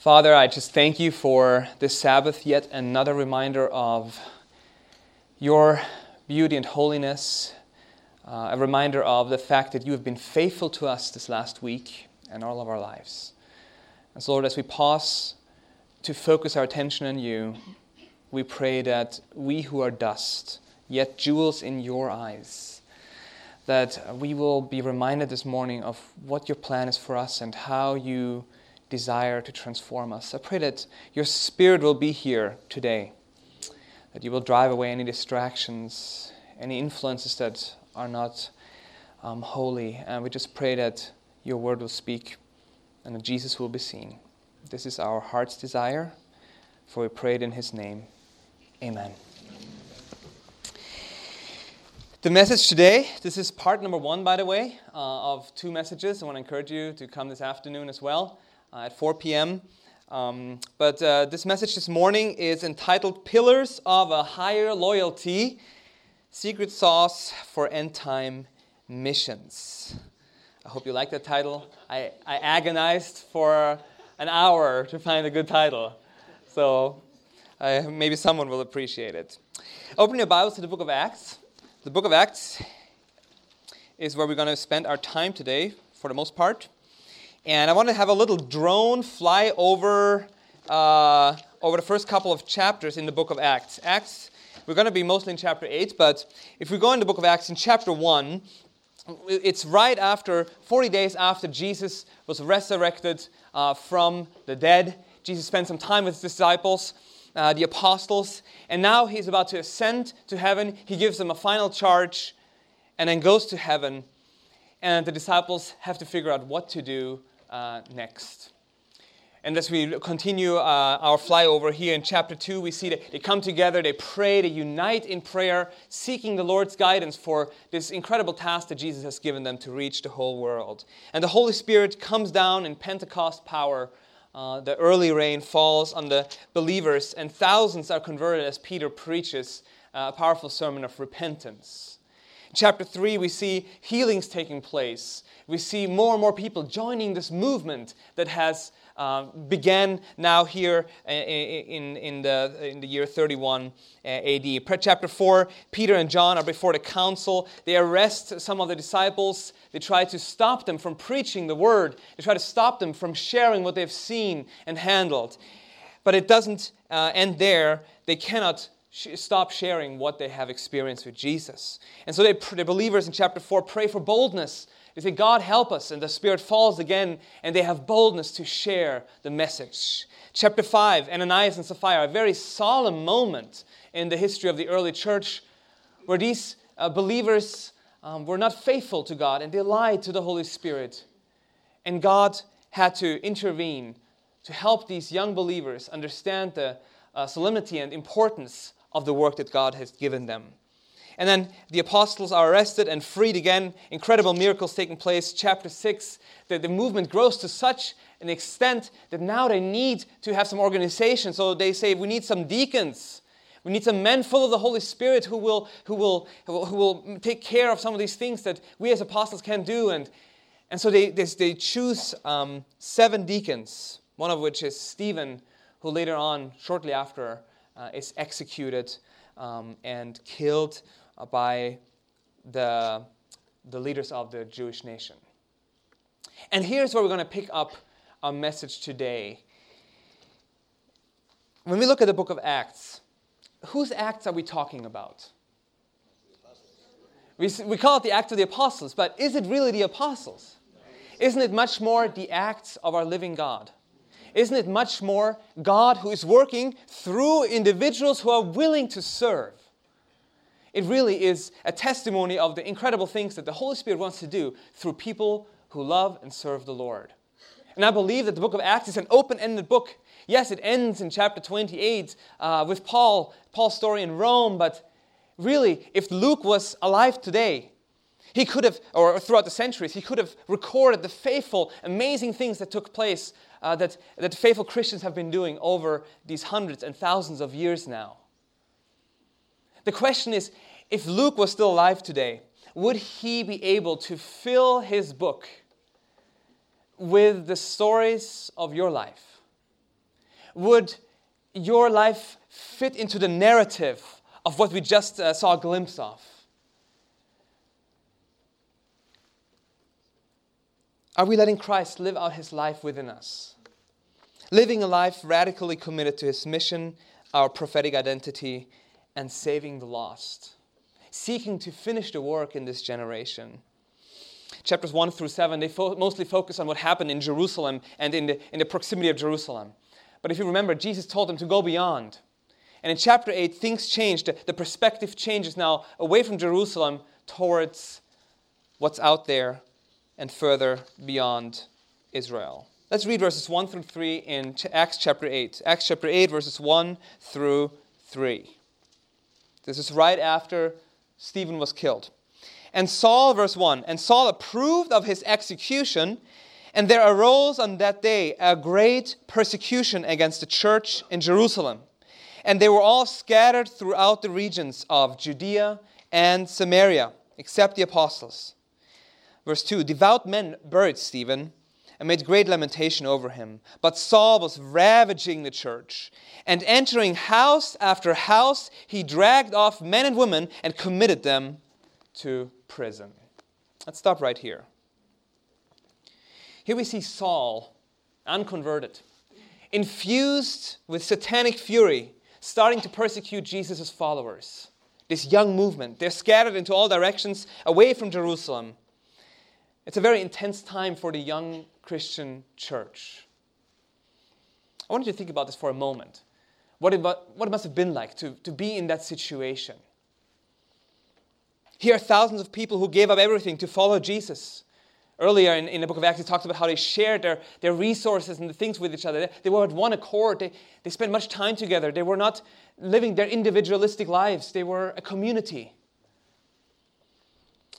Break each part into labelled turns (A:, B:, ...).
A: Father, I just thank you for this Sabbath, yet another reminder of your beauty and holiness, uh, a reminder of the fact that you have been faithful to us this last week and all of our lives. And so, Lord, as we pause to focus our attention on you, we pray that we who are dust, yet jewels in your eyes, that we will be reminded this morning of what your plan is for us and how you desire to transform us. I pray that your Spirit will be here today, that you will drive away any distractions, any influences that are not um, holy. And we just pray that your word will speak and that Jesus will be seen. This is our heart's desire, for we pray it in his name. Amen. The message today, this is part number one, by the way, uh, of two messages. I want to encourage you to come this afternoon as well uh, at 4 p.m. Um, but uh, this message this morning is entitled Pillars of a Higher Loyalty Secret Sauce for End Time Missions. I hope you like that title. I, I agonized for an hour to find a good title. So uh, maybe someone will appreciate it. Open your Bibles to the book of Acts. The book of Acts is where we're going to spend our time today for the most part. And I want to have a little drone fly over, uh, over the first couple of chapters in the book of Acts. Acts, we're going to be mostly in chapter 8, but if we go in the book of Acts in chapter 1, it's right after, 40 days after Jesus was resurrected uh, from the dead. Jesus spent some time with his disciples, uh, the apostles, and now he's about to ascend to heaven. He gives them a final charge and then goes to heaven. And the disciples have to figure out what to do uh, next. And as we continue uh, our flyover here in chapter 2, we see that they come together, they pray, they unite in prayer, seeking the Lord's guidance for this incredible task that Jesus has given them to reach the whole world. And the Holy Spirit comes down in Pentecost power. Uh, the early rain falls on the believers, and thousands are converted as Peter preaches uh, a powerful sermon of repentance. Chapter 3, we see healings taking place we see more and more people joining this movement that has uh, began now here in, in, the, in the year 31 uh, AD. Chapter 4, Peter and John are before the council. They arrest some of the disciples. They try to stop them from preaching the word. They try to stop them from sharing what they've seen and handled. But it doesn't uh, end there. They cannot stop sharing what they have experienced with Jesus. And so they, the believers in chapter 4 pray for boldness they say, God, help us. And the Spirit falls again, and they have boldness to share the message. Chapter 5, Ananias and Sapphira, a very solemn moment in the history of the early church where these uh, believers um, were not faithful to God and they lied to the Holy Spirit. And God had to intervene to help these young believers understand the uh, solemnity and importance of the work that God has given them. And then the apostles are arrested and freed again. Incredible miracles taking place. Chapter 6, the, the movement grows to such an extent that now they need to have some organization. So they say, we need some deacons. We need some men full of the Holy Spirit who will, who will, who will take care of some of these things that we as apostles can do. And, and so they, they, they choose um, seven deacons, one of which is Stephen, who later on, shortly after, is executed um, and killed uh, by the, the leaders of the Jewish nation. And here's where we're going to pick up our message today. When we look at the book of Acts, whose acts are we talking about? We, we call it the Acts of the Apostles, but is it really the apostles? Isn't it much more the acts of our living God? Isn't it much more God who is working through individuals who are willing to serve? It really is a testimony of the incredible things that the Holy Spirit wants to do through people who love and serve the Lord. And I believe that the book of Acts is an open ended book. Yes, it ends in chapter 28 uh, with Paul, Paul's story in Rome, but really, if Luke was alive today, he could have, or throughout the centuries, he could have recorded the faithful, amazing things that took place uh, that, that faithful Christians have been doing over these hundreds and thousands of years now. The question is if Luke was still alive today, would he be able to fill his book with the stories of your life? would your life fit into the narrative of what we just uh, saw a glimpse of? Are we letting Christ live out his life within us? Living a life radically committed to his mission, our prophetic identity, and saving the lost. Seeking to finish the work in this generation. Chapters 1 through 7, they fo- mostly focus on what happened in Jerusalem and in the, in the proximity of Jerusalem. But if you remember, Jesus told them to go beyond. And in chapter 8, things change. The, the perspective changes now away from Jerusalem towards what's out there and further beyond Israel. Let's read verses 1 through 3 in Acts chapter 8. Acts chapter 8, verses 1 through 3. This is right after Stephen was killed. And Saul, verse 1, and Saul approved of his execution, and there arose on that day a great persecution against the church in Jerusalem. And they were all scattered throughout the regions of Judea and Samaria, except the apostles. Verse 2 Devout men buried Stephen and made great lamentation over him. But Saul was ravaging the church, and entering house after house, he dragged off men and women and committed them to prison. Let's stop right here. Here we see Saul, unconverted, infused with satanic fury, starting to persecute Jesus' followers. This young movement, they're scattered into all directions away from Jerusalem. It's a very intense time for the young Christian church. I want you to think about this for a moment. What it, what it must have been like to, to be in that situation. Here are thousands of people who gave up everything to follow Jesus. Earlier in, in the book of Acts, it talks about how they shared their, their resources and the things with each other. They, they were at one accord. They, they spent much time together. They were not living their individualistic lives, they were a community.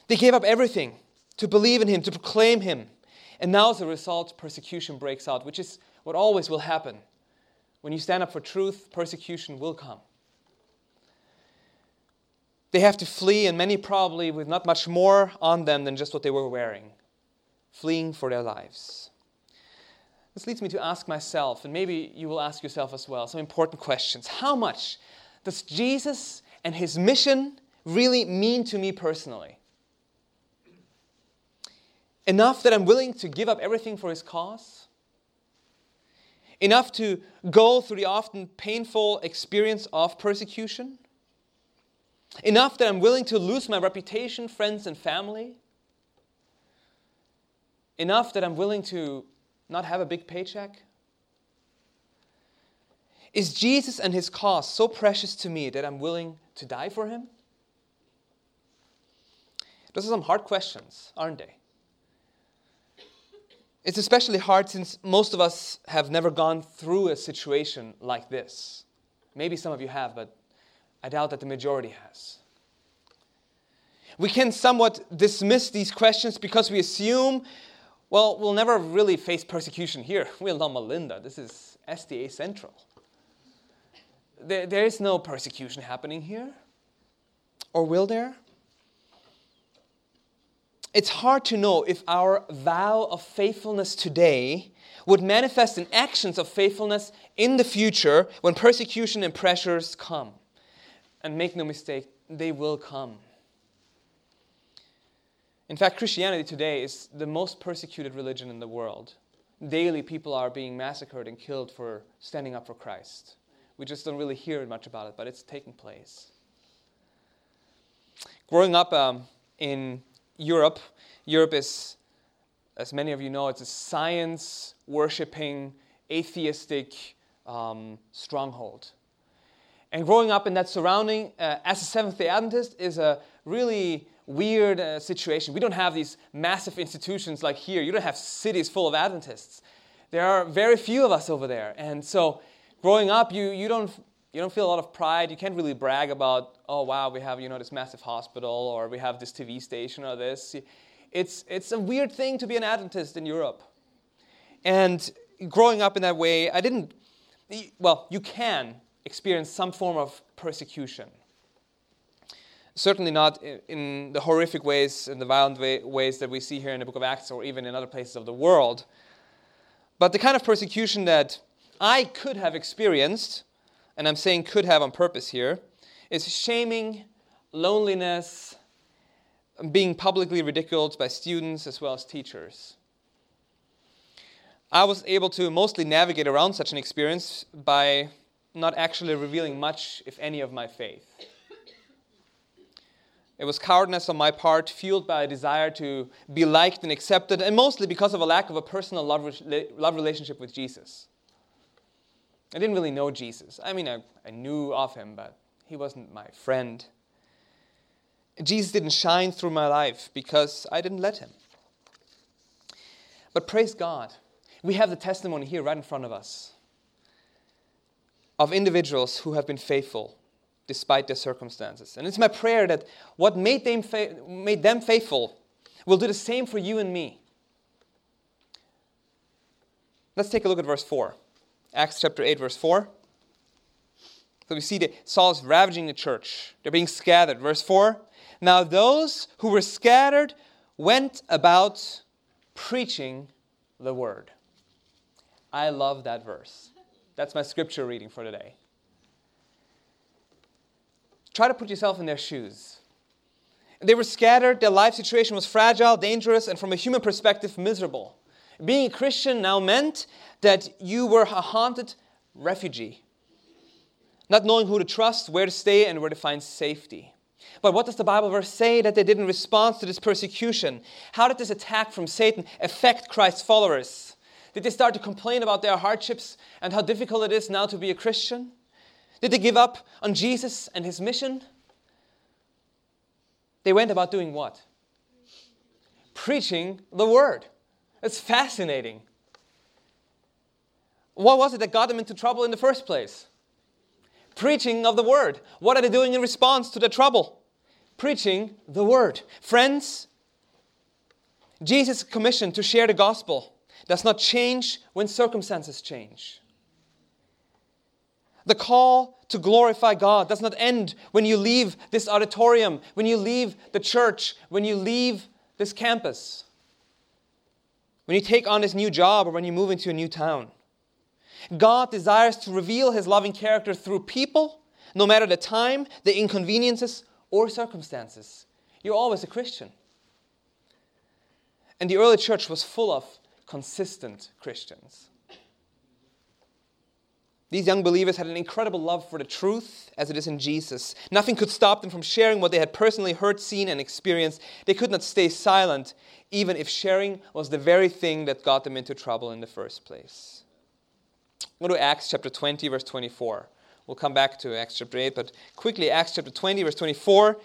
A: They gave up everything to believe in Him, to proclaim Him. And now, as a result, persecution breaks out, which is what always will happen. When you stand up for truth, persecution will come. They have to flee, and many probably with not much more on them than just what they were wearing, fleeing for their lives. This leads me to ask myself, and maybe you will ask yourself as well, some important questions. How much does Jesus and his mission really mean to me personally? Enough that I'm willing to give up everything for his cause? Enough to go through the often painful experience of persecution? Enough that I'm willing to lose my reputation, friends, and family? Enough that I'm willing to not have a big paycheck? Is Jesus and his cause so precious to me that I'm willing to die for him? Those are some hard questions, aren't they? It's especially hard since most of us have never gone through a situation like this. Maybe some of you have, but I doubt that the majority has. We can somewhat dismiss these questions because we assume, well, we'll never really face persecution here. We're Loma Linda. This is SDA Central. There, there is no persecution happening here. Or will there? It's hard to know if our vow of faithfulness today would manifest in actions of faithfulness in the future when persecution and pressures come. And make no mistake, they will come. In fact, Christianity today is the most persecuted religion in the world. Daily, people are being massacred and killed for standing up for Christ. We just don't really hear much about it, but it's taking place. Growing up um, in Europe. Europe is, as many of you know, it's a science worshipping, atheistic um, stronghold. And growing up in that surrounding uh, as a Seventh day Adventist is a really weird uh, situation. We don't have these massive institutions like here, you don't have cities full of Adventists. There are very few of us over there. And so, growing up, you, you don't you don't feel a lot of pride. You can't really brag about, oh wow, we have you know this massive hospital or we have this TV station or this. It's it's a weird thing to be an Adventist in Europe. And growing up in that way, I didn't. Well, you can experience some form of persecution. Certainly not in the horrific ways and the violent ways that we see here in the book of Acts or even in other places of the world. But the kind of persecution that I could have experienced, and I'm saying could have on purpose here, is shaming, loneliness, being publicly ridiculed by students as well as teachers. I was able to mostly navigate around such an experience by not actually revealing much, if any, of my faith. It was cowardness on my part, fueled by a desire to be liked and accepted, and mostly because of a lack of a personal love, love relationship with Jesus. I didn't really know Jesus. I mean, I, I knew of him, but he wasn't my friend. Jesus didn't shine through my life because I didn't let him. But praise God, we have the testimony here right in front of us of individuals who have been faithful despite their circumstances. And it's my prayer that what made them, fa- made them faithful will do the same for you and me. Let's take a look at verse 4. Acts chapter 8, verse 4. So we see that Saul is ravaging the church. They're being scattered. Verse 4 Now those who were scattered went about preaching the word. I love that verse. That's my scripture reading for today. Try to put yourself in their shoes. They were scattered, their life situation was fragile, dangerous, and from a human perspective, miserable. Being a Christian now meant that you were a haunted refugee, not knowing who to trust, where to stay, and where to find safety. But what does the Bible verse say that they did in response to this persecution? How did this attack from Satan affect Christ's followers? Did they start to complain about their hardships and how difficult it is now to be a Christian? Did they give up on Jesus and his mission? They went about doing what? Preaching the word. It's fascinating. What was it that got them into trouble in the first place? Preaching of the word. What are they doing in response to the trouble? Preaching the word. Friends, Jesus' commission to share the gospel does not change when circumstances change. The call to glorify God does not end when you leave this auditorium, when you leave the church, when you leave this campus, when you take on this new job, or when you move into a new town. God desires to reveal His loving character through people, no matter the time, the inconveniences, or circumstances. You're always a Christian. And the early church was full of consistent Christians. These young believers had an incredible love for the truth as it is in Jesus. Nothing could stop them from sharing what they had personally heard, seen, and experienced. They could not stay silent, even if sharing was the very thing that got them into trouble in the first place. Go to Acts chapter 20, verse 24. We'll come back to Acts chapter 8, but quickly, Acts chapter 20, verse 24.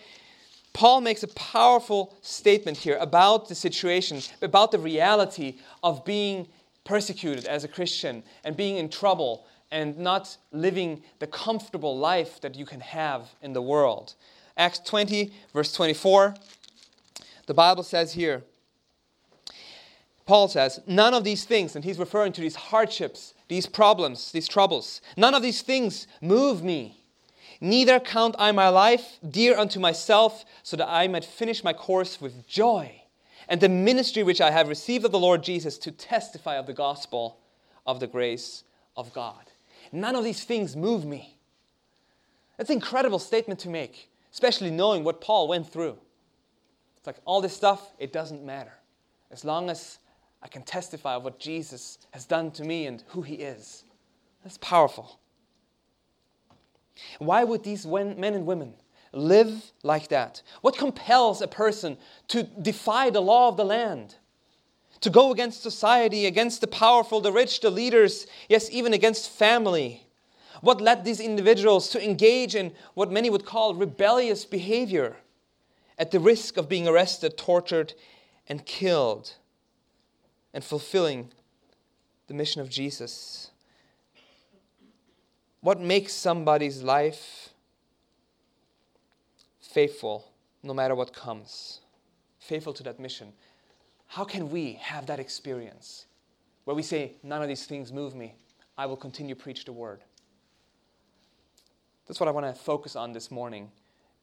A: Paul makes a powerful statement here about the situation, about the reality of being persecuted as a Christian and being in trouble and not living the comfortable life that you can have in the world. Acts 20, verse 24, the Bible says here, Paul says, None of these things, and he's referring to these hardships, these problems, these troubles, none of these things move me. Neither count I my life dear unto myself, so that I might finish my course with joy, and the ministry which I have received of the Lord Jesus to testify of the gospel of the grace of God. None of these things move me. That's an incredible statement to make, especially knowing what Paul went through. It's like all this stuff, it doesn't matter. As long as I can testify of what Jesus has done to me and who he is. That's powerful. Why would these men and women live like that? What compels a person to defy the law of the land? To go against society, against the powerful, the rich, the leaders, yes, even against family? What led these individuals to engage in what many would call rebellious behavior at the risk of being arrested, tortured, and killed, and fulfilling the mission of Jesus? What makes somebody's life faithful no matter what comes? Faithful to that mission. How can we have that experience where we say, None of these things move me? I will continue to preach the word. That's what I want to focus on this morning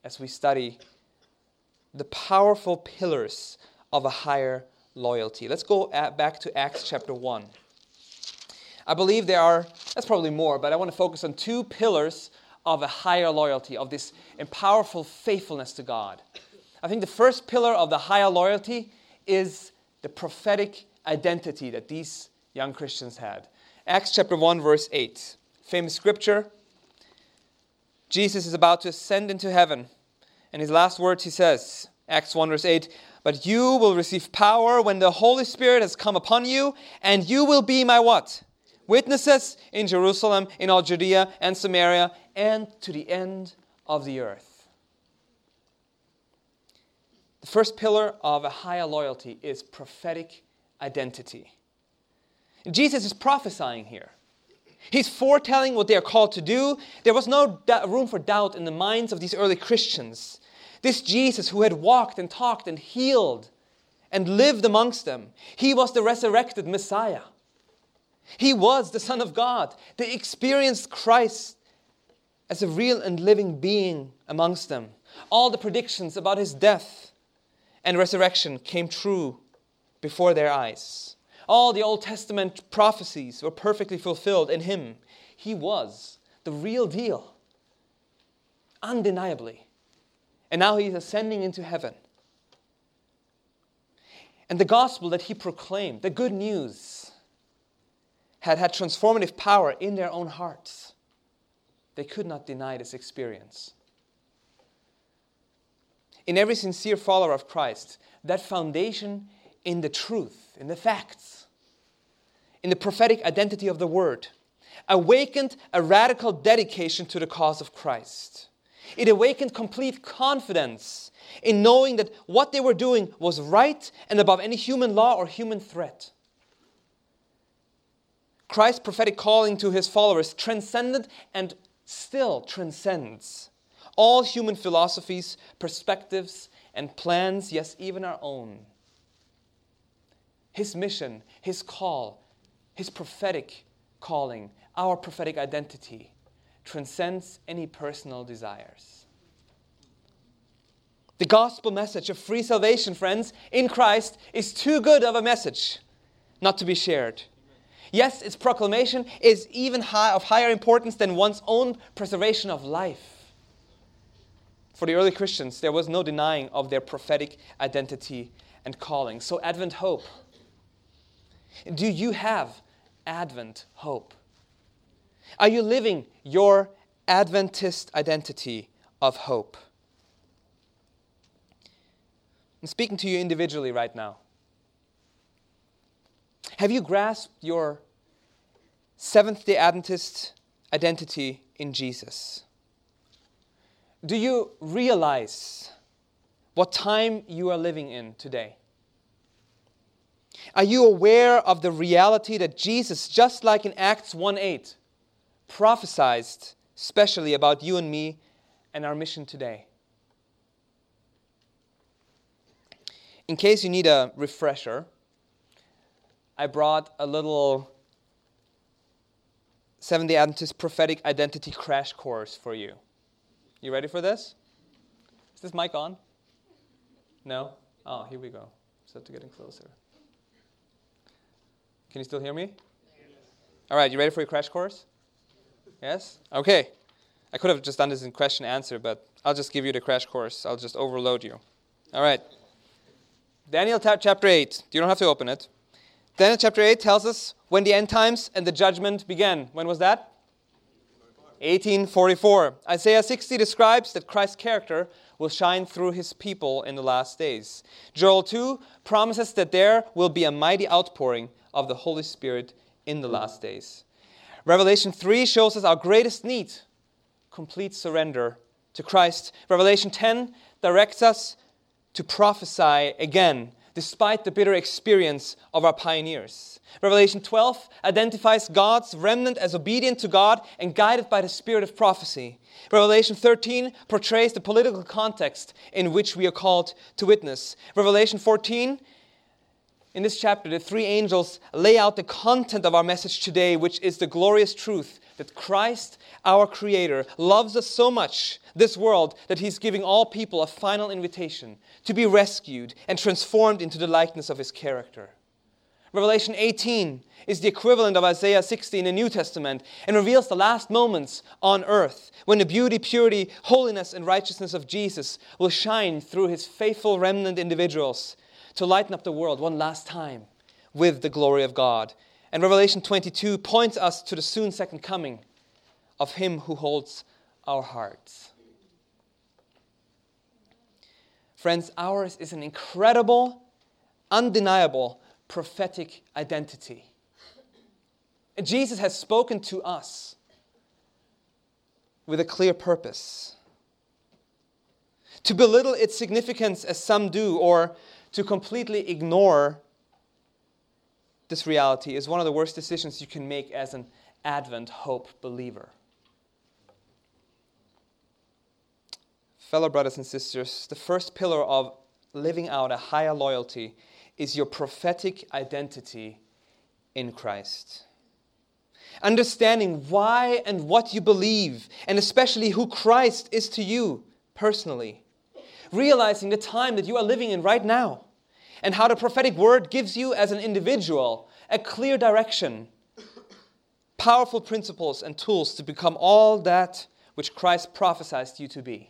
A: as we study the powerful pillars of a higher loyalty. Let's go back to Acts chapter 1. I believe there are, that's probably more, but I want to focus on two pillars of a higher loyalty, of this powerful faithfulness to God. I think the first pillar of the higher loyalty is the prophetic identity that these young Christians had. Acts chapter 1, verse 8. Famous scripture. Jesus is about to ascend into heaven. And his last words he says, Acts 1, verse 8, But you will receive power when the Holy Spirit has come upon you, and you will be my what? Witnesses in Jerusalem, in all Judea and Samaria, and to the end of the earth. The first pillar of a higher loyalty is prophetic identity. Jesus is prophesying here. He's foretelling what they are called to do. There was no room for doubt in the minds of these early Christians. This Jesus who had walked and talked and healed and lived amongst them, he was the resurrected Messiah. He was the Son of God. They experienced Christ as a real and living being amongst them. All the predictions about his death and resurrection came true before their eyes. All the Old Testament prophecies were perfectly fulfilled in him. He was the real deal, undeniably. And now he is ascending into heaven. And the gospel that he proclaimed, the good news, had had transformative power in their own hearts. They could not deny this experience. In every sincere follower of Christ, that foundation in the truth, in the facts, in the prophetic identity of the Word, awakened a radical dedication to the cause of Christ. It awakened complete confidence in knowing that what they were doing was right and above any human law or human threat. Christ's prophetic calling to his followers transcended and still transcends all human philosophies, perspectives, and plans, yes, even our own. His mission, his call, his prophetic calling, our prophetic identity transcends any personal desires. The gospel message of free salvation, friends, in Christ is too good of a message not to be shared. Yes, its proclamation is even high, of higher importance than one's own preservation of life. For the early Christians, there was no denying of their prophetic identity and calling. So, Advent hope. Do you have Advent hope? Are you living your Adventist identity of hope? I'm speaking to you individually right now. Have you grasped your Seventh day Adventist identity in Jesus? Do you realize what time you are living in today? Are you aware of the reality that Jesus, just like in Acts 1 8, prophesied specially about you and me and our mission today? In case you need a refresher, I brought a little Seventh day Adventist prophetic identity crash course for you. You ready for this? Is this mic on? No? Oh, here we go. Set to getting closer. Can you still hear me? All right, you ready for your crash course? Yes? Okay. I could have just done this in question answer, but I'll just give you the crash course. I'll just overload you. All right. Daniel chapter 8. You don't have to open it. Daniel chapter 8 tells us when the end times and the judgment began. When was that? 1844. Isaiah 60 describes that Christ's character will shine through his people in the last days. Joel 2 promises that there will be a mighty outpouring of the Holy Spirit in the last days. Revelation 3 shows us our greatest need complete surrender to Christ. Revelation 10 directs us to prophesy again, despite the bitter experience of our pioneers. Revelation 12 identifies God's remnant as obedient to God and guided by the spirit of prophecy. Revelation 13 portrays the political context in which we are called to witness. Revelation 14 in this chapter, the three angels lay out the content of our message today, which is the glorious truth that Christ, our Creator, loves us so much, this world, that He's giving all people a final invitation to be rescued and transformed into the likeness of His character. Revelation 18 is the equivalent of Isaiah 60 in the New Testament and reveals the last moments on earth when the beauty, purity, holiness, and righteousness of Jesus will shine through his faithful remnant individuals to lighten up the world one last time with the glory of God. And Revelation 22 points us to the soon second coming of him who holds our hearts. Friends, ours is an incredible, undeniable prophetic identity. Jesus has spoken to us with a clear purpose. To belittle its significance as some do, or to completely ignore this reality, is one of the worst decisions you can make as an Advent hope believer. Fellow brothers and sisters, the first pillar of living out a higher loyalty is your prophetic identity in Christ. Understanding why and what you believe, and especially who Christ is to you personally. Realizing the time that you are living in right now, and how the prophetic word gives you as an individual a clear direction, powerful principles, and tools to become all that which Christ prophesied you to be.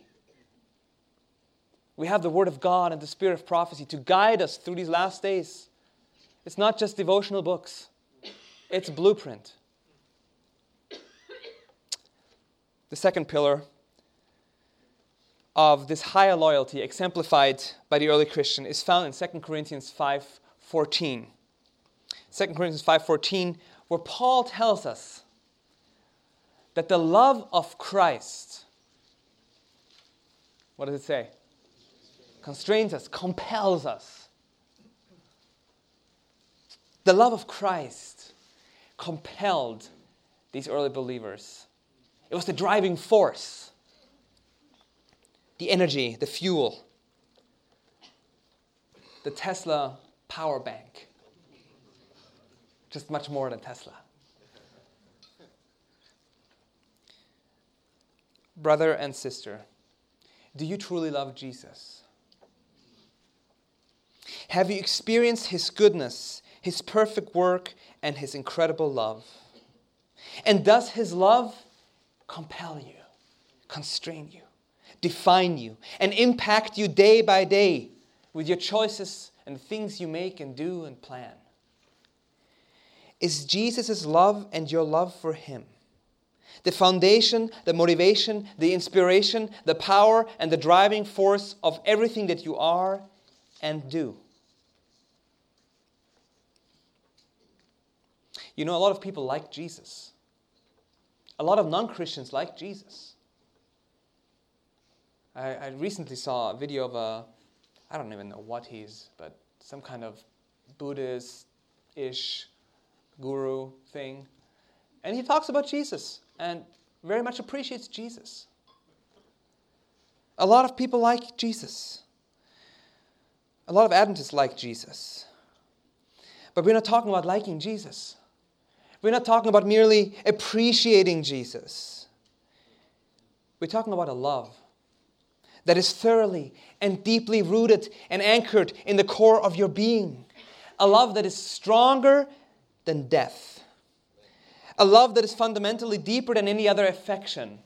A: We have the Word of God and the Spirit of prophecy to guide us through these last days. It's not just devotional books, it's blueprint. The second pillar of this higher loyalty exemplified by the early Christian is found in 2 Corinthians 5:14. 2 Corinthians 5:14 where Paul tells us that the love of Christ what does it say? constrains us, compels us. The love of Christ compelled these early believers. It was the driving force, the energy, the fuel, the Tesla power bank. Just much more than Tesla. Brother and sister, do you truly love Jesus? Have you experienced His goodness, His perfect work, and His incredible love? And does His love compel you, constrain you, define you, and impact you day by day with your choices and things you make and do and plan? Is Jesus' love and your love for Him the foundation, the motivation, the inspiration, the power, and the driving force of everything that you are and do? You know, a lot of people like Jesus. A lot of non Christians like Jesus. I, I, recently saw a video of a, I don't even know what he's, but some kind of Buddhist ish guru thing. And he talks about Jesus and very much appreciates Jesus. A lot of people like Jesus. A lot of Adventists like Jesus. But we're not talking about liking Jesus. We're not talking about merely appreciating Jesus. We're talking about a love that is thoroughly and deeply rooted and anchored in the core of your being. A love that is stronger than death. A love that is fundamentally deeper than any other affection.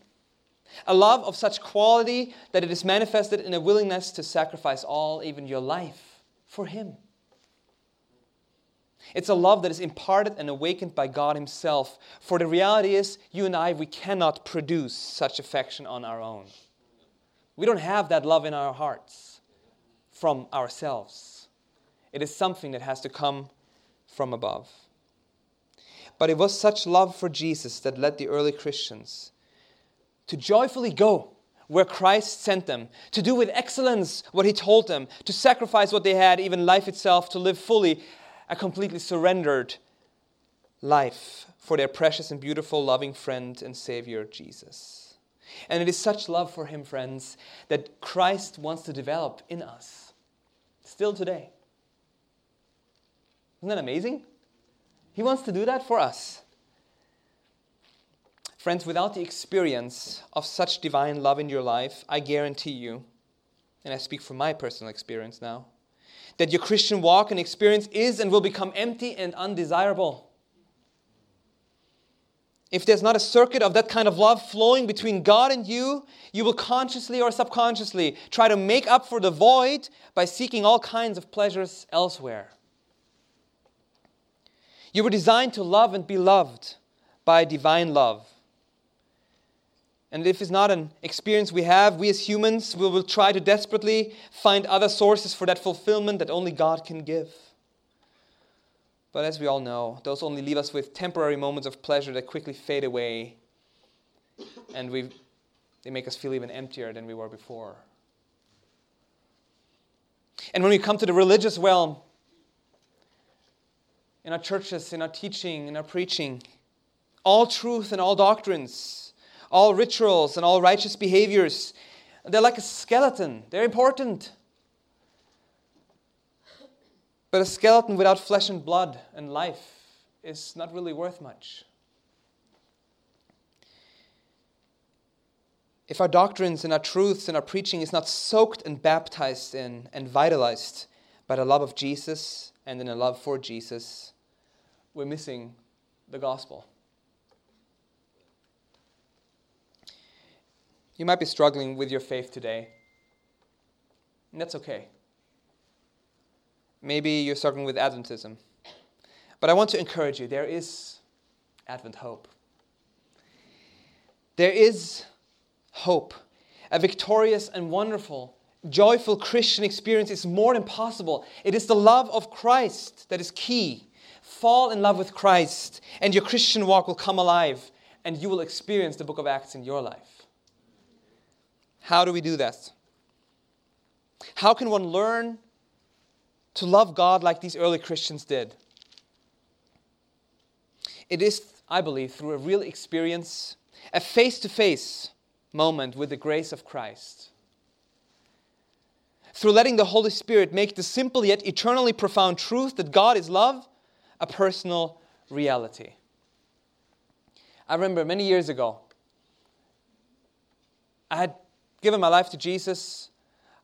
A: A love of such quality that it is manifested in a willingness to sacrifice all, even your life, for Him. It's a love that is imparted and awakened by God Himself. For the reality is, you and I, we cannot produce such affection on our own. We don't have that love in our hearts from ourselves. It is something that has to come from above. But it was such love for Jesus that led the early Christians to joyfully go where Christ sent them, to do with excellence what He told them, to sacrifice what they had, even life itself, to live fully a completely surrendered life for their precious and beautiful, loving friend and Savior, Jesus. And it is such love for Him, friends, that Christ wants to develop in us still today. Isn't that amazing? He wants to do that for us. Friends, without the experience of such divine love in your life, I guarantee you, and I speak from my personal experience now, that your Christian walk and experience is and will become empty and undesirable. If there's not a circuit of that kind of love flowing between God and you, you will consciously or subconsciously try to make up for the void by seeking all kinds of pleasures elsewhere. You were designed to love and be loved by divine love. And if it's not an experience we have, we as humans we will try to desperately find other sources for that fulfillment that only God can give. But as we all know, those only leave us with temporary moments of pleasure that quickly fade away, and we, they make us feel even emptier than we were before. And when we come to the religious realm, in our churches, in our teaching, in our preaching, all truth and all doctrines, all rituals and all righteous behaviors, they're like a skeleton. They're important. But a skeleton without flesh and blood and life is not really worth much. If our doctrines and our truths and our preaching is not soaked and baptized in and vitalized by the love of Jesus and in a love for Jesus, we're missing the gospel. You might be struggling with your faith today, and that's okay. Maybe you're struggling with Adventism. But I want to encourage you there is Advent hope. There is hope. A victorious and wonderful, joyful Christian experience is more than possible. It is the love of Christ that is key. Fall in love with Christ, and your Christian walk will come alive, and you will experience the book of Acts in your life. How do we do that? How can one learn to love God like these early Christians did. It is, I believe, through a real experience, a face to face moment with the grace of Christ. Through letting the Holy Spirit make the simple yet eternally profound truth that God is love a personal reality. I remember many years ago, I had given my life to Jesus,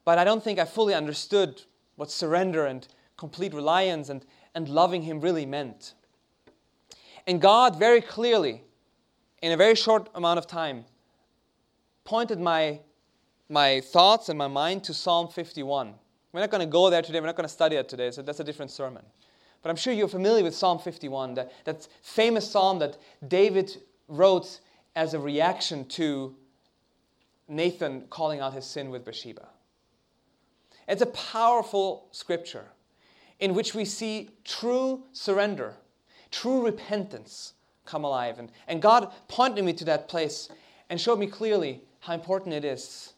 A: but I don't think I fully understood what surrender and complete reliance and, and loving Him really meant. And God very clearly, in a very short amount of time, pointed my, my thoughts and my mind to Psalm 51. We're not going to go there today, we're not going to study it today, so that's a different sermon. But I'm sure you're familiar with Psalm 51, that, that famous psalm that David wrote as a reaction to Nathan calling out his sin with Bathsheba. It's a powerful scripture in which we see true surrender, true repentance come alive. And, and God pointed me to that place and showed me clearly how important it is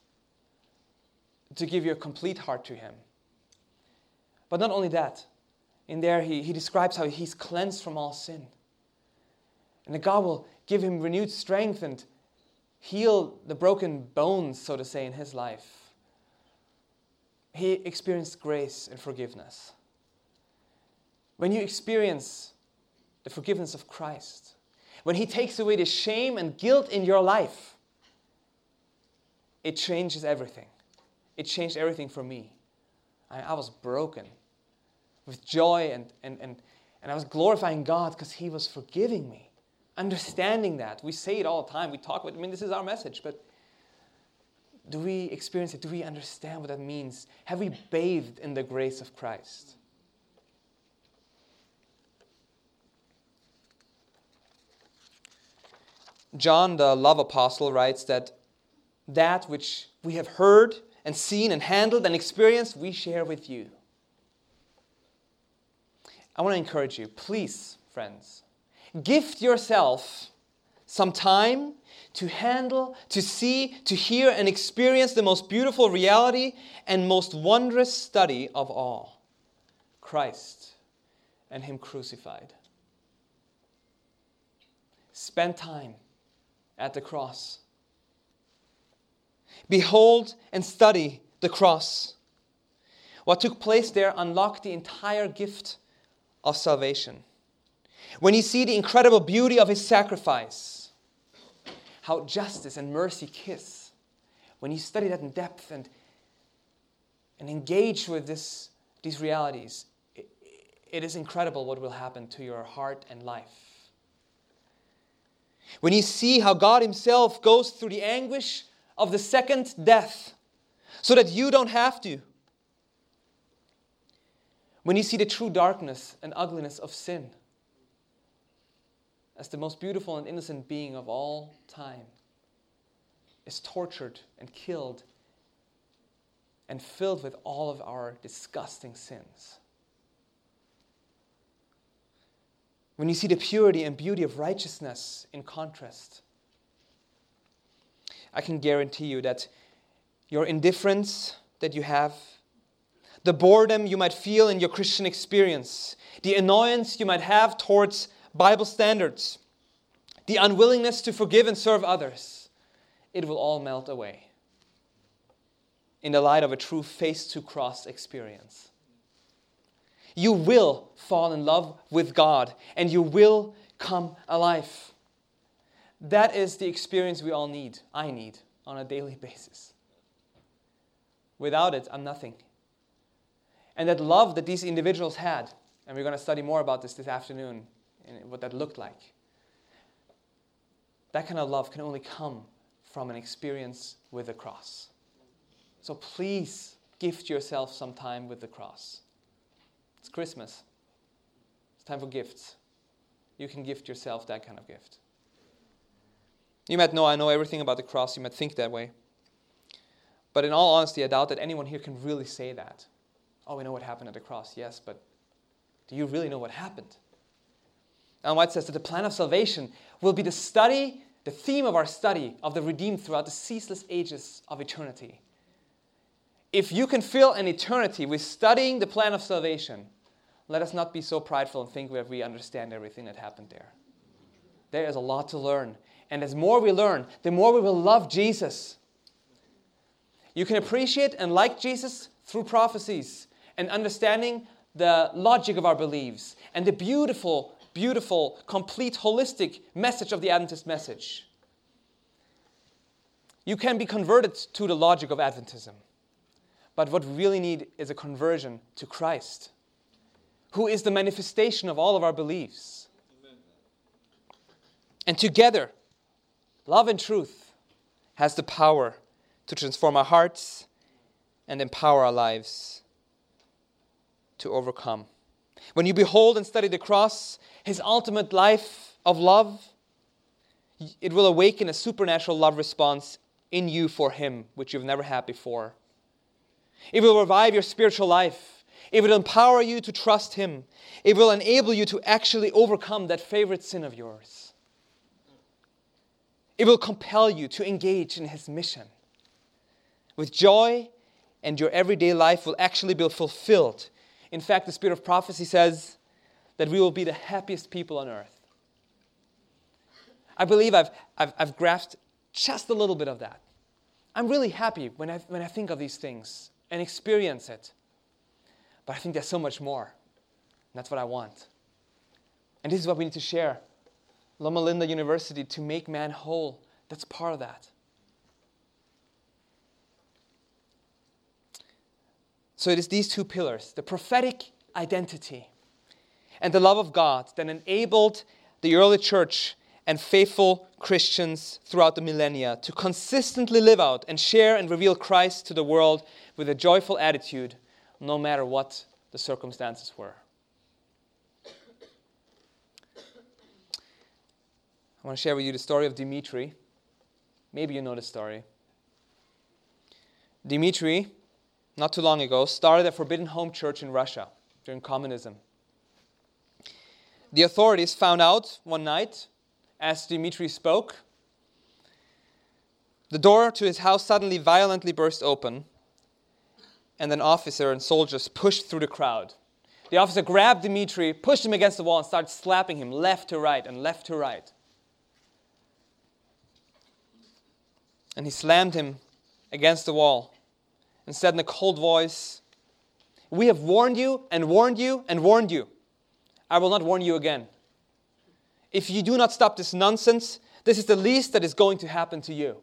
A: to give your complete heart to Him. But not only that, in there he, he describes how he's cleansed from all sin. And that God will give him renewed strength and heal the broken bones, so to say, in his life he experienced grace and forgiveness. When you experience the forgiveness of Christ, when He takes away the shame and guilt in your life, it changes everything. It changed everything for me. I, I was broken with joy and, and, and, and I was glorifying God because He was forgiving me. Understanding that. We say it all the time. We talk about I mean, this is our message, but do we experience it? Do we understand what that means? Have we bathed in the grace of Christ? John, the love apostle, writes that that which we have heard and seen and handled and experienced, we share with you. I want to encourage you, please, friends, gift yourself some time to handle, to see, to hear, and experience the most beautiful reality and most wondrous study of all Christ and Him crucified. Spend time at the cross. Behold and study the cross. What took place there unlocked the entire gift of salvation. When you see the incredible beauty of his sacrifice, how justice and mercy kiss. When you study that in depth and, and engage with this these realities, it, it is incredible what will happen to your heart and life. When you see how God Himself goes through the anguish of the second death so that you don't have to. When you see the true darkness and ugliness of sin as the most beautiful and innocent being of all time is tortured and killed and filled with all of our disgusting sins. When you see the purity and beauty of righteousness in contrast, I can guarantee you that your indifference that you have, the boredom you might feel in your Christian experience, the annoyance you might have towards Bible standards, the unwillingness to forgive and serve others, it will all melt away in the light of a true face to cross experience. You will fall in love with God and you will come alive. That is the experience we all need, I need, on a daily basis. Without it, I'm nothing. And that love that these individuals had, and we're going to study more about this this afternoon, and what that looked like. That kind of love can only come from an experience with the cross. So please gift yourself some time with the cross. It's Christmas. It's time for gifts. You can gift yourself that kind of gift. You might know I know everything about the cross. You might think that way. But in all honesty, I doubt that anyone here can really say that. Oh, we know what happened at the cross. Yes, but do you really know what happened? Ellen White says that the plan of salvation will be the study, the theme of our study of the redeemed throughout the ceaseless ages of eternity. If you can fill an eternity with studying the plan of salvation, let us not be so prideful and think that we understand everything that happened there. There is a lot to learn. And as more we learn, the more we will love Jesus. You can appreciate and like Jesus through prophecies and understanding the logic of our beliefs and the beautiful, beautiful, complete, holistic message of the Adventist message. You can be converted to the logic of Adventism. But what we really need is a conversion to Christ, who is the manifestation of all of our beliefs. And together, Love and truth has the power to transform our hearts and empower our lives to overcome. When you behold and study the cross, his ultimate life of love, it will awaken a supernatural love response in you for him, which you've never had before. It will revive your spiritual life. It will empower you to trust him. It will enable you to actually overcome that favorite sin of yours. It will compel you to engage in His mission with joy, and your everyday life will actually be fulfilled. In fact, the Spirit of prophecy says that we will be the happiest people on earth. I believe I've, I've, I've grasped just a little bit of that. I'm really happy when I, when I think of these things and experience it. But I think there's so much more. That's what I want. And this is what we need to share Loma Linda University to make man whole. That's part of that. So it is these two pillars the prophetic identity and the love of God that enabled the early church and faithful Christians throughout the millennia to consistently live out and share and reveal Christ to the world with a joyful attitude, no matter what the circumstances were. I want to share with you the story of Dimitri. Maybe you know the story. Dimitri, not too long ago, started a forbidden home church in Russia during communism. The authorities found out one night as Dimitri spoke. The door to his house suddenly violently burst open, and an officer and soldiers pushed through the crowd. The officer grabbed Dimitri, pushed him against the wall, and started slapping him left to right and left to right. and he slammed him against the wall and said in a cold voice, We have warned you and warned you and warned you. I will not warn you again. If you do not stop this nonsense, this is the least that is going to happen to you.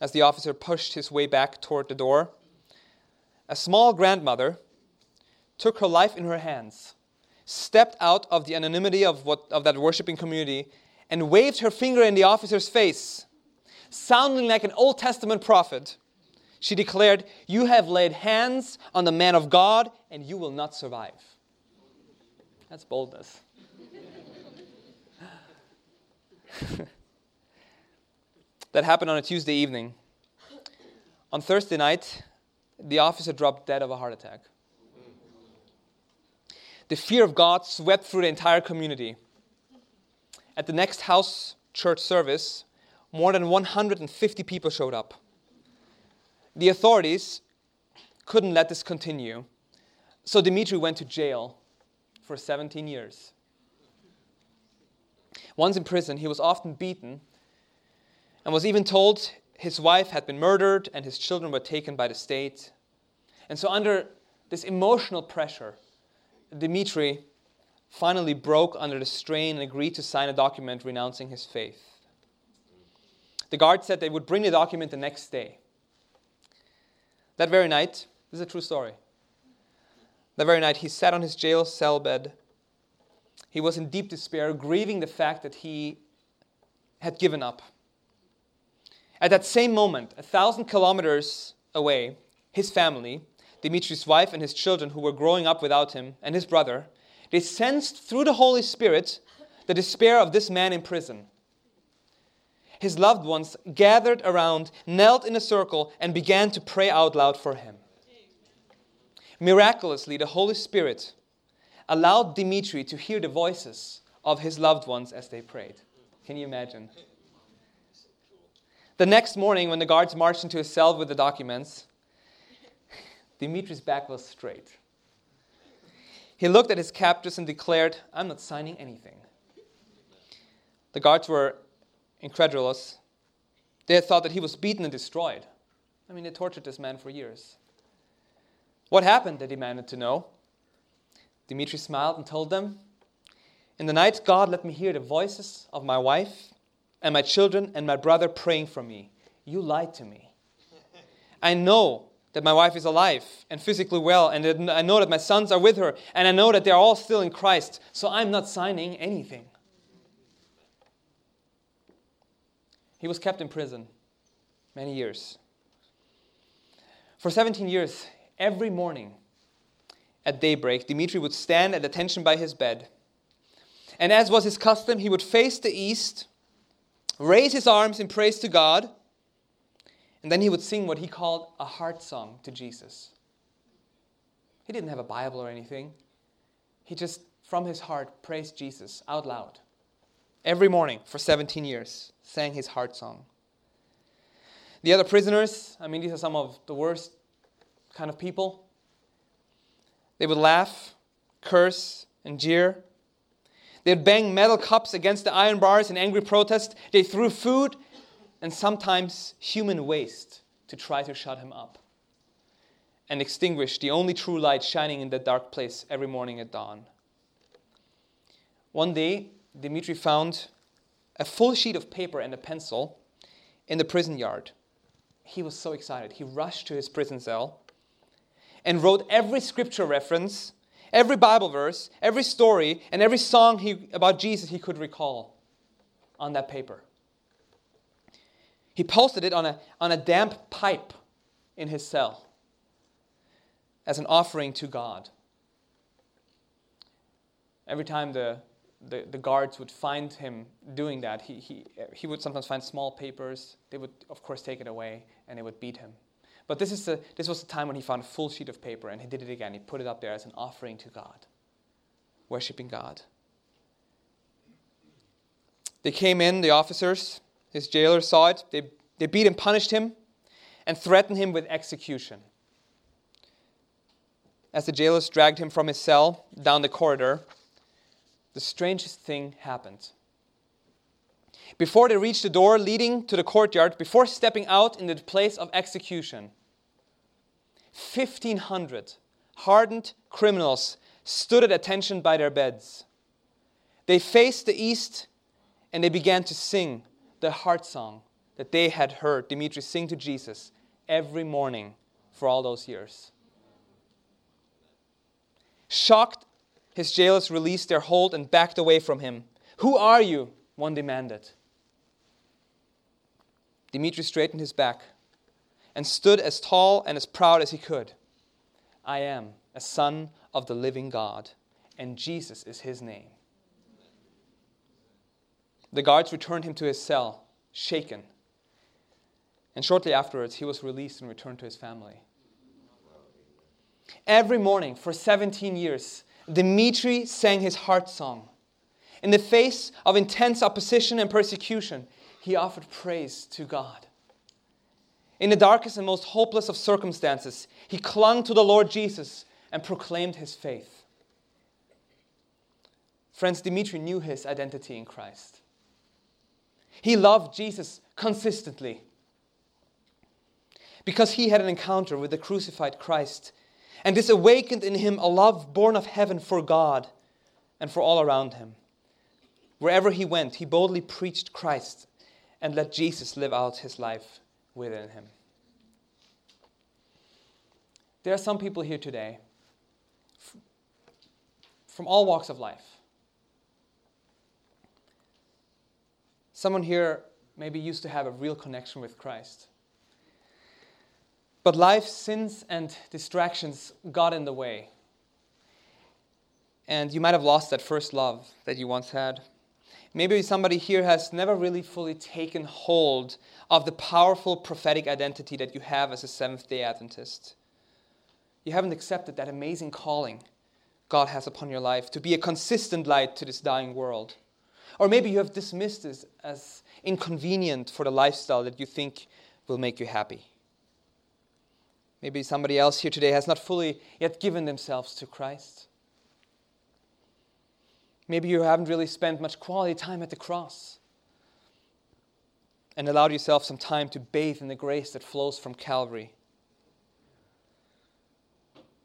A: As the officer pushed his way back toward the door, a small grandmother, took her life in her hands, stepped out of the anonymity of, what, of that worshiping community, and waved her finger in the officer's face, sounding like an Old Testament prophet. She declared, You have laid hands on the man of God, and you will not survive. That's boldness. that happened on a Tuesday evening. On Thursday night, the officer dropped dead of a heart attack. The fear of God swept through the entire community. At the next house church service, more than 150 people showed up. The authorities couldn't let this continue, so Dimitri went to jail for 17 years. Once in prison, he was often beaten and was even told his wife had been murdered and his children were taken by the state. And so, under this emotional pressure, Dimitri finally broke under the strain and agreed to sign a document renouncing his faith. The guard said they would bring the document the next day. That very night, this is a true story. That very night, he sat on his jail cell bed. He was in deep despair, grieving the fact that he had given up. At that same moment, a thousand kilometers away, his family, Dimitri's wife and his children who were growing up without him, and his brother, they sensed through the Holy Spirit the despair of this man in prison. His loved ones gathered around, knelt in a circle, and began to pray out loud for him. Miraculously, the Holy Spirit allowed Dimitri to hear the voices of his loved ones as they prayed. Can you imagine? The next morning, when the guards marched into his cell with the documents, Dimitri's back was straight. He looked at his captors and declared, I'm not signing anything. The guards were incredulous. They had thought that he was beaten and destroyed. I mean, they tortured this man for years. What happened? They demanded to know. Dimitri smiled and told them, In the night, God let me hear the voices of my wife and my children and my brother praying for me. You lied to me. I know that my wife is alive and physically well, and I know that my sons are with her, and I know that they're all still in Christ, so I'm not signing anything. He was kept in prison many years. For 17 years, every morning at daybreak, Dimitri would stand at attention by his bed. And as was his custom, he would face the east raise his arms in praise to God, and then he would sing what he called a heart song to Jesus. He didn't have a Bible or anything. He just, from his heart, praised Jesus out loud. Every morning for 17 years, sang his heart song. The other prisoners, I mean, these are some of the worst kind of people. They would laugh, curse, and jeer. They'd bang metal cups against the iron bars in angry protest. They threw food and sometimes human waste to try to shut him up and extinguish the only true light shining in that dark place every morning at dawn. One day, Dimitri found a full sheet of paper and a pencil in the prison yard. He was so excited. He rushed to his prison cell and wrote every scripture reference every Bible verse, every story, and every song he, about Jesus he could recall on that paper. He posted it on a, on a damp pipe in his cell as an offering to God. Every time the, the, the, guards would find him doing that, he, he, he would sometimes find small papers. They would, of course, take it away and they would beat him. But this, is the, this was the time when he found a full sheet of paper and he did it again. He put it up there as an offering to God, worshiping God. They came in, the officers, his jailer saw it. They, they beat and punished him and threatened him with execution. As the jailers dragged him from his cell down the corridor, the strangest thing happened. Before they reached the door leading to the courtyard, before stepping out into the place of execution, 1,500 hardened criminals stood at attention by their beds. They faced the east and they began to sing the heart song that they had heard Dimitri sing to Jesus every morning for all those years. Shocked, his jailers released their hold and backed away from him. Who are you? One demanded. Dimitri straightened his back and stood as tall and as proud as he could. I am a son of the living God, and Jesus is his name. The guards returned him to his cell, shaken. And shortly afterwards, he was released and returned to his family. Every morning for 17 years, Dimitri sang his heart song. In the face of intense opposition and persecution, he offered praise to God. In the darkest and most hopeless of circumstances, he clung to the Lord Jesus and proclaimed his faith. Friends, Dimitri knew his identity in Christ. He loved Jesus consistently. Because he had an encounter with the crucified Christ, and this awakened in him a love born of heaven for God and for all around him. Wherever he went, he boldly preached Christ and let Jesus live out his life within him. There are some people here today from all walks of life. Someone here maybe used to have a real connection with Christ. But life's sins and distractions got in the way. And you might have lost that first love that you once had. Maybe somebody here has never really fully taken hold of the powerful prophetic identity that you have as a Seventh day Adventist. You haven't accepted that amazing calling God has upon your life to be a consistent light to this dying world. Or maybe you have dismissed this as inconvenient for the lifestyle that you think will make you happy. Maybe somebody else here today has not fully yet given themselves to Christ. Maybe you haven't really spent much quality time at the cross and allowed yourself some time to bathe in the grace that flows from Calvary.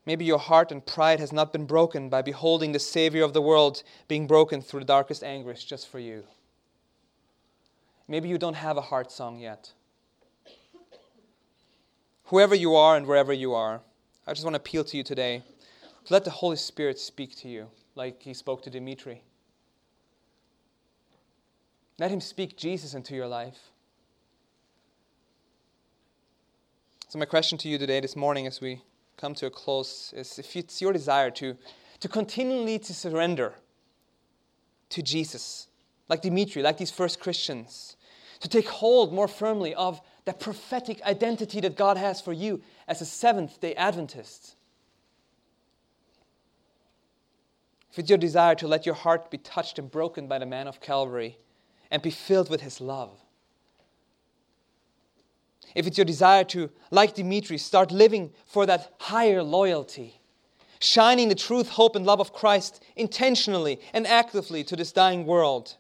A: Maybe your heart and pride has not been broken by beholding the Savior of the world being broken through the darkest anguish just for you. Maybe you don't have a heart song yet. Whoever you are and wherever you are, I just want to appeal to you today to let the Holy Spirit speak to you like he spoke to Dimitri. Let him speak Jesus into your life. So, my question to you today, this morning, as we come to a close, is if it's your desire to, to continually to surrender to Jesus, like Dimitri, like these first Christians, to take hold more firmly of the prophetic identity that God has for you as a Seventh day Adventist. If it's your desire to let your heart be touched and broken by the man of Calvary and be filled with his love, if it's your desire to, like Dimitri, start living for that higher loyalty, shining the truth, hope, and love of Christ intentionally and actively to this dying world,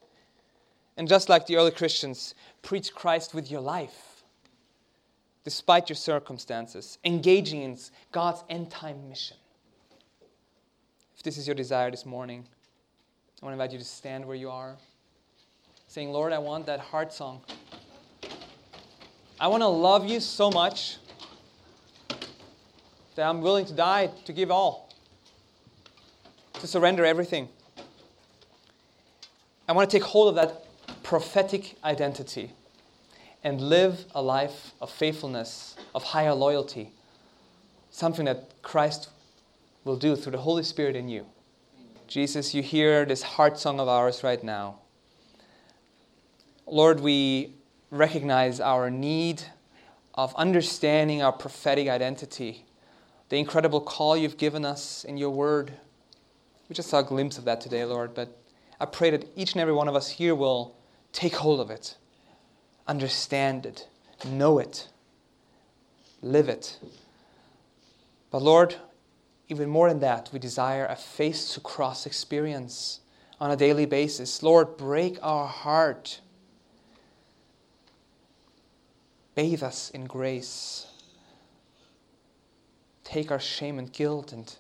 A: and just like the early Christians, preach Christ with your life, despite your circumstances, engaging in God's end time mission. If this is your desire this morning, I want to invite you to stand where you are, saying, Lord, I want that heart song I want to love you so much that I'm willing to die to give all, to surrender everything. I want to take hold of that prophetic identity and live a life of faithfulness, of higher loyalty, something that Christ will do through the Holy Spirit in you. Jesus, you hear this heart song of ours right now. Lord, we recognize our need of understanding our prophetic identity, the incredible call you've given us in your word. We just saw a glimpse of that today, Lord, but I pray that each and every one of us here will take hold of it, understand it, know it, live it. But Lord, even more than that, we desire a face to cross experience on a daily basis. Lord, break our heart Bathe us in grace. Take our shame and guilt and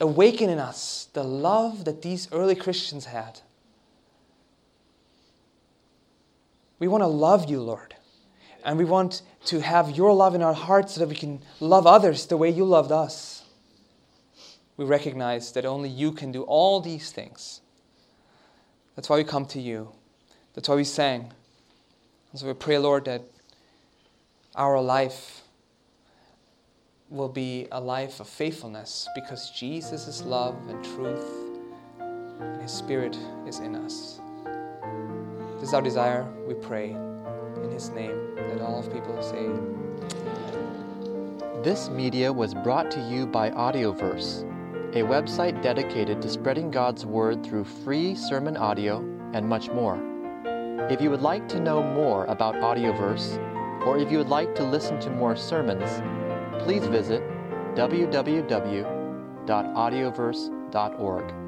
A: awaken in us the love that these early Christians had. We want to love you, Lord. And we want to have your love in our hearts so that we can love others the way you loved us. we recognize that only you can do all these things. That's why we come to you. That's why we sang. And so we pray, Lord, that our life will be a life of faithfulness because Jesus is love and truth, and His Spirit is in us. This is our desire, we pray in His name. That all of people say,
B: This media was brought to you by Audioverse, a website dedicated to spreading God's Word through free sermon audio and much more. If you would like to know more about Audioverse, or if you would like to listen to more sermons, please visit www.audioverse.org.